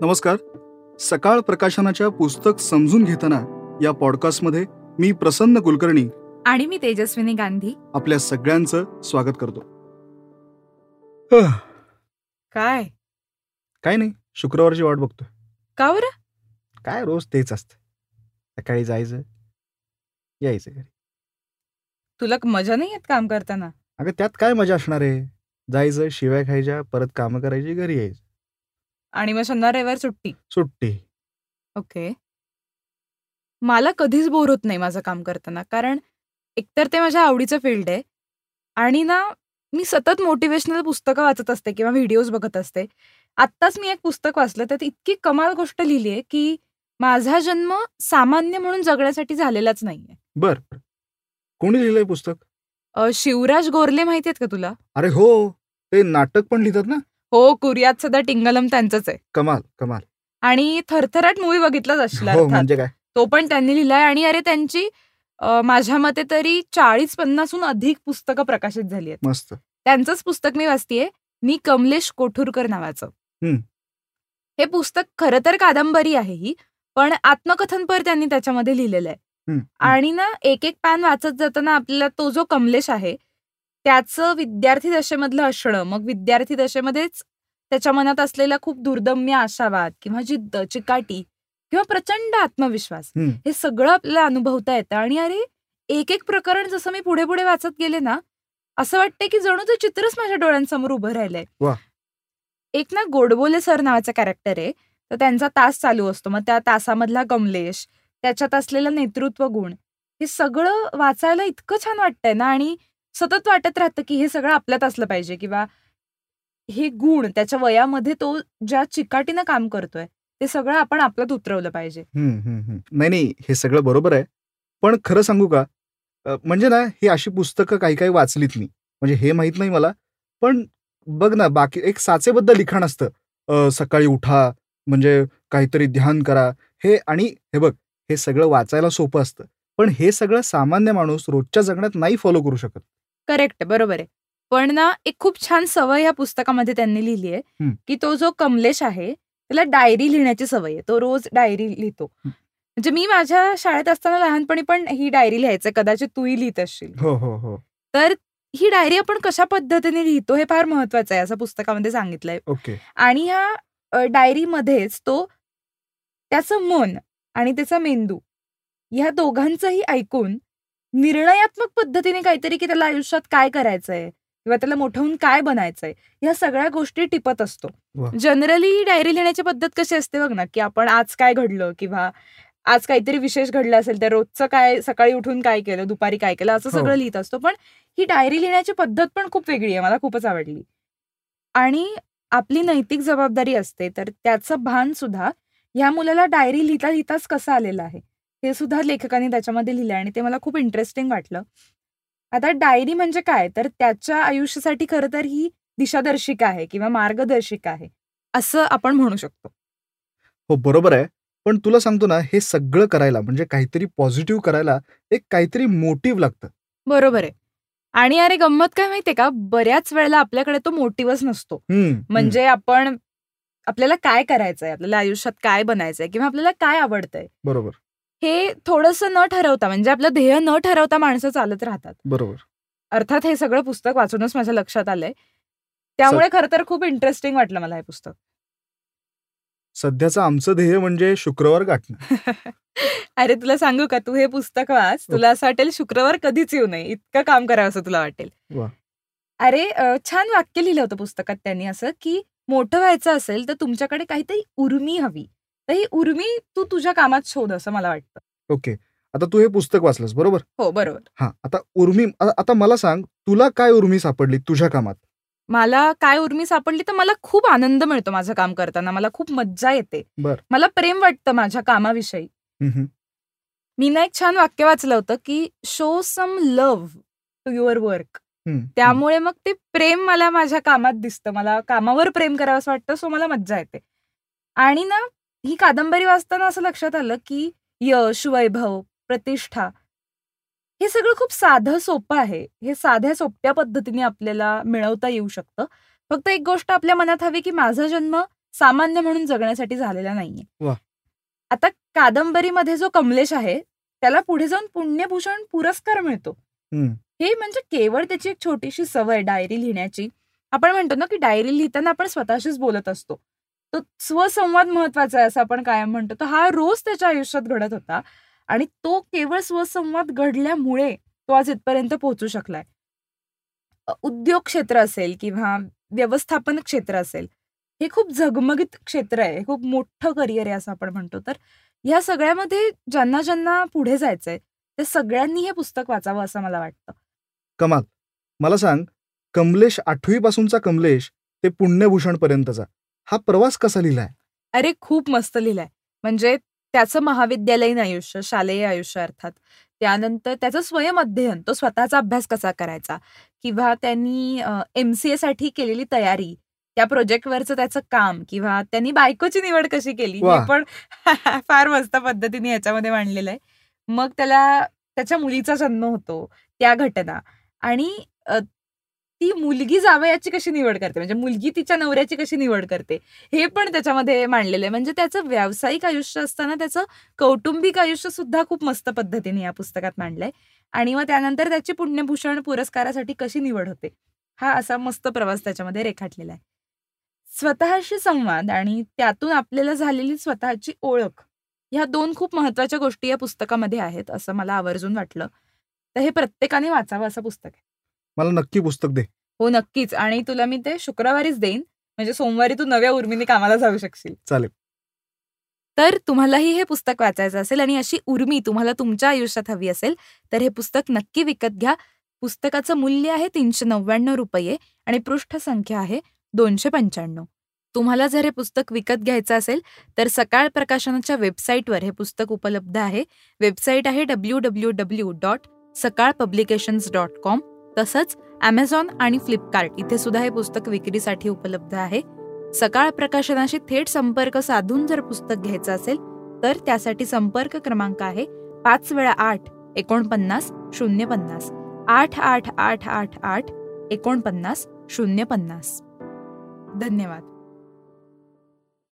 नमस्कार. सकाळ प्रकाशनाच्या पुस्तक समजून घेताना या पॉडकास्टमध्ये मी प्रसन्न कुलकर्णी आणि मी तेजस्विनी गांधी. आपल्या सगळ्यांचं स्वागत करतो. काय? काय नाही शुक्रवारची वाट बघतोय. का बरं? काय रोज तेच असतं. सकाळी जायचं यायचं घरी. तुला मजा नाही येत काम करताना? अगं त्यात काय मजा असणार आहे? जायचं शिव्या खायच्या परत कामं करायची घरी यायचं. आणि मग शनिवार रविवार सुट्टी. सुट्टी. ओके. मला कधीच बोर होत नाही माझं काम करताना कारण एकतर ते माझ्या आवडीचं फील्ड आहे आणि ना मी सतत मोटिवेशनल पुस्तकं वाचत असते किंवा व्हिडिओज बघत असते. आत्ताच मी एक पुस्तक वाचलं त्यात इतकी कमाल गोष्ट लिहिली आहे की माझा जन्म सामान्य म्हणून जगण्यासाठी झालेलाच नाहीये. बर. कोणी लिहिलंय पुस्तक? शिवराज गोरले माहिती आहेत का तुला? अरे हो ते नाटक पण लिहितात ना? हो कुरियात सध्या टिंगलम त्यांचंच आहे. कमाल कमाल. आणि थरथराट मूवी बघितलाच असला हो. म्हणजे काय? तो पण त्यांनी लिहिलाय आणि अरे त्यांची माझ्या मते तरी चाळीस पन्नासहून अधिक पुस्तकं प्रकाशित झाली आहेत. मस्त. त्यांचंच पुस्तक मी वाचतीये मी कमलेश कोठुरकर नावाचं. हं. हे पुस्तक खरं तर कादंबरी आहे ही पण आत्मकथनपर त्यांनी त्याच्यामध्ये लिहिलेलं आहे. आणि ना एक एक पान वाचत जाताना आपल्याला तो जो कमलेश आहे त्याचं विद्यार्थी दशेमधलं असणं मग विद्यार्थी दशेमध्येच त्याच्या मनात असलेला खूप दुर्दम्य आशावाद किंवा जिद्द चिकाटी किंवा प्रचंड आत्मविश्वास हं. सगळं आपल्याला अनुभवता येतं. आणि अरे एक एक प्रकरण जसं मी पुढे पुढे वाचत गेले ना असं वाटतंय की जणू ते चित्रच माझ्या डोळ्यांसमोर उभं राहिलंय. एक ना गोडबोले सर नावाचा कॅरेक्टर आहे. तर त्यांचा तास चालू असतो. मग त्या तासामधला कमलेश त्याच्यात असलेला नेतृत्व गुण हे सगळं वाचायला इतकं छान वाटतंय ना. आणि सतत वाटत राहतं की हे सगळं आपल्यात असलं पाहिजे किंवा हे गुण त्याच्या वयामध्ये तो ज्या चिकाटीनं काम करतोय ते सगळं आपण आपल्यात उतरवलं पाहिजे. नाही नाही हे सगळं बरोबर आहे. पण खरं सांगू का? म्हणजे ना हे अशी पुस्तकं काही काही वाचलीत मी. म्हणजे हे माहीत नाही मला. पण बघ ना बाकी एक साचेबद्ध लिखाण असतं. सकाळी उठा म्हणजे काहीतरी ध्यान करा. हे आणि हे बघ हे सगळं वाचायला सोपं असतं. पण हे सगळं सामान्य माणूस रोजच्या जगण्यात नाही फॉलो करू शकत. करेक्ट बरोबर आहे. पण ना एक खूप छान सवय या पुस्तकामध्ये त्यांनी लिहिली आहे. की तो जो कमलेश आहे त्याला डायरी लिहिण्याची सवय आहे. तो रोज डायरी लिहितो. म्हणजे मी माझ्या शाळेत असताना लहानपणी पण ही डायरी लिहायचं कदाचित तूही लिहित असशील. हो हो हो. तर ही डायरी आपण कशा पद्धतीने लिहितो हे फार महत्वाचं आहे असं पुस्तकामध्ये सांगितलंय. ओके. आणि ह्या डायरीमध्येच तो त्याचं मन आणि त्याचा मेंदू ह्या दोघांचंही ऐकून निर्णयात्मक पद्धतीने काहीतरी की त्याला आयुष्यात काय करायचंय किंवा त्याला मोठं होऊन काय बनायचंय ह्या सगळ्या गोष्टी टिपत असतो. जनरली डायरी लिहिण्याची पद्धत कशी असते बघ ना की आपण आज काय घडलं किंवा आज काहीतरी विशेष घडलं असेल तर रोजचं काय सकाळी उठून काय केलं दुपारी काय केलं असं हो. सगळं लिहित असतो पण ही डायरी लिहिण्याची पद्धत पण खूप वेगळी आहे मला खूपच आवडली आणि आपली नैतिक जबाबदारी असते तर त्याचं भान सुद्धा ह्या मुलाला डायरी लिहिता लिहिताच कसं आलेलं आहे हे सुद्धा लेखकाने त्याच्यामध्ये लिहिलं आणि ते मला खूप इंटरेस्टिंग वाटलं. आता डायरी म्हणजे काय? तर त्याच्या आयुष्यासाठी खरं तर ही दिशादर्शिका आहे किंवा मार्गदर्शिका आहे असं आपण म्हणू शकतो. हो बरोबर आहे. पण तुला सांगतो ना हे सगळं करायला म्हणजे काहीतरी पॉझिटिव्ह करायला एक काहीतरी मोटिव्ह लागतं. बरोबर आहे. आणि अरे गंमत काय माहितीये का? बऱ्याच वेळेला आपल्याकडे तो मोटिव्हच नसतो. म्हणजे आपण आपल्याला काय करायचंय? आपल्याला आयुष्यात काय बनायचंय? किंवा आपल्याला काय आवडतंय? बरोबर. हे थोडंसं न ठरवता म्हणजे आपलं ध्येय न ठरवता माणसं चालत राहतात. बरोबर. अर्थात हे सगळं पुस्तक वाचूनच माझ्या लक्षात आलंय. त्यामुळे खरं तर खूप इंटरेस्टिंग वाटलं मला हे पुस्तक. सध्याचं आमचं ध्येय म्हणजे शुक्रवार गाठणं. अरे तुला सांगू का? तू हे पुस्तक वाच तुला असं वाटेल शुक्रवार कधीच येऊ नये इतकं काम करावं असं तुला वाटेल. अरे छान वाक्य लिहिलं होतं पुस्तकात त्यांनी असं की मोठं व्हायचं असेल तर तुमच्याकडे काहीतरी उर्मी हवी. तर ही उर्मी तू तुझ्या कामात शोध असं मला वाटतं. ओके. आता तू हे पुस्तक वाचलंस बरोबर? हो बरोबर. हा आता उर्मी आता मला सांग तुला काय उर्मी सापडली तुझ्या कामात? मला काय उर्मी सापडली तर मला खूप आनंद मिळतो माझं काम करताना मला खूप मज्जा येते. बर. मला प्रेम वाटतं माझ्या कामाविषयी. मी ना एक छान वाक्य वाचलं होतं की show some love to your work त्यामुळे मग ते प्रेम मला माझ्या कामात दिसतं. मला कामावर प्रेम करावं असं वाटतं सो मला मज्जा येते. आणि ना ही कादंबरी वाचताना असं लक्षात आलं की यश वैभव प्रतिष्ठा हे सगळं खूप साधं सोपं आहे. हे साध्या सोप्या पद्धतीने आपल्याला मिळवता येऊ शकतं. फक्त एक गोष्ट आपल्या मनात हवी की माझा जन्म सामान्य म्हणून जगण्यासाठी झालेला नाहीये. आता कादंबरीमध्ये जो कमलेश आहे त्याला पुढे जाऊन पुण्यभूषण पुरस्कार मिळतो. हे म्हणजे केवळ त्याची एक छोटीशी सवय डायरी लिहिण्याची. आपण म्हणतो ना की डायरी लिहिताना आपण स्वतःशीच बोलत असतो. तो स्वसंवाद महत्त्वाचा आहे असं आपण कायम म्हणतो. तर हा रोज त्याच्या आयुष्यात घडत होता आणि तो केवळ स्वसंवाद घडल्यामुळे तो आज इथपर्यंत पोहोचू शकलाय. उद्योग क्षेत्र असेल किंवा व्यवस्थापन क्षेत्र असेल हे खूप झगमगीत क्षेत्र आहे खूप मोठं करिअर आहे असं आपण म्हणतो. तर ह्या सगळ्यामध्ये ज्यांना ज्यांना पुढे जायचंय ते सगळ्यांनी हे पुस्तक वाचावं असं मला वाटतं. कमाल. मला सांग कमलेश आठवी पासूनचा कमलेश ते पुण्यभूषण पर्यंतचा हा प्रवास कसा लिहिलाय? अरे खूप मस्त लिहिलंय. म्हणजे त्याचं महाविद्यालयीन आयुष्य शालेय आयुष्य अर्थात. त्यानंतर त्याचं स्वयं अध्ययन तो स्वतःचा अभ्यास कसा करायचा? किंवा त्यांनी एम सी ए साठी केलेली तयारी त्या प्रोजेक्टवरचं त्याचं काम किंवा त्यांनी बायकोची निवड कशी केली हे. पण फार मस्त पद्धतीने याच्यामध्ये मांडलेलं आहे. मग त्याला त्याच्या मुलीचा जन्म होतो त्या घटना. आणि ती मुलगी जावयाची कशी निवड करते? म्हणजे मुलगी तिच्या नवऱ्याची कशी निवड करते? हे पण त्याच्यामध्ये मांडलेलं आहे. म्हणजे त्याचं व्यावसायिक आयुष्य असताना त्याचं कौटुंबिक आयुष्य सुद्धा खूप मस्त पद्धतीने या पुस्तकात मांडलंय. आणि मग त्यानंतर त्याची पुण्यभूषण पुरस्कारासाठी कशी निवड होते? हा असा मस्त प्रवास त्याच्यामध्ये रेखाटलेला आहे. स्वतःशी संवाद आणि त्यातून आपल्याला झालेली स्वतःची ओळख ह्या दोन खूप महत्त्वाच्या गोष्टी या पुस्तकामध्ये आहेत असं मला आवर्जून वाटलं. तर हे प्रत्येकाने वाचावं असं पुस्तक आहे. मला नक्की पुस्तक दे. हो नक्कीच. आणि तुला मी ते शुक्रवारीच देईन. म्हणजे सोमवारी तू नव्या उर्मीने कामाला जाऊ शकशील. चालेल. तर तुम्हालाही हे पुस्तक वाचायचं असेल आणि अशी उर्मी तुम्हाला तुमच्या आयुष्यात हवी असेल तर हे पुस्तक नक्की विकत घ्या. पुस्तकाचं मूल्य आहे तीनशे नव्याण्णव रुपये आणि पृष्ठ संख्या आहे दोनशे पंच्याण्णव. तुम्हाला जर हे पुस्तक विकत घ्यायचं असेल तर सकाळ प्रकाशनाच्या वेबसाईटवर हे पुस्तक उपलब्ध आहे. वेबसाईट आहे W W W dot Sakal publications dot com. तसंच ॲमेझॉन आणि फ्लिपकार्ट इथे सुद्धा हे पुस्तक विक्रीसाठी उपलब्ध आहे. सकाळ प्रकाशनाशी थेट संपर्क साधून जर पुस्तक घ्यायचं असेल तर त्यासाठी संपर्क क्रमांक आहे पाच वेळा आठ एकोणपन्नास शून्य पन्नास आठ आठ आठ आठ आठ एकोणपन्नास शून्य पन्नास धन्यवाद.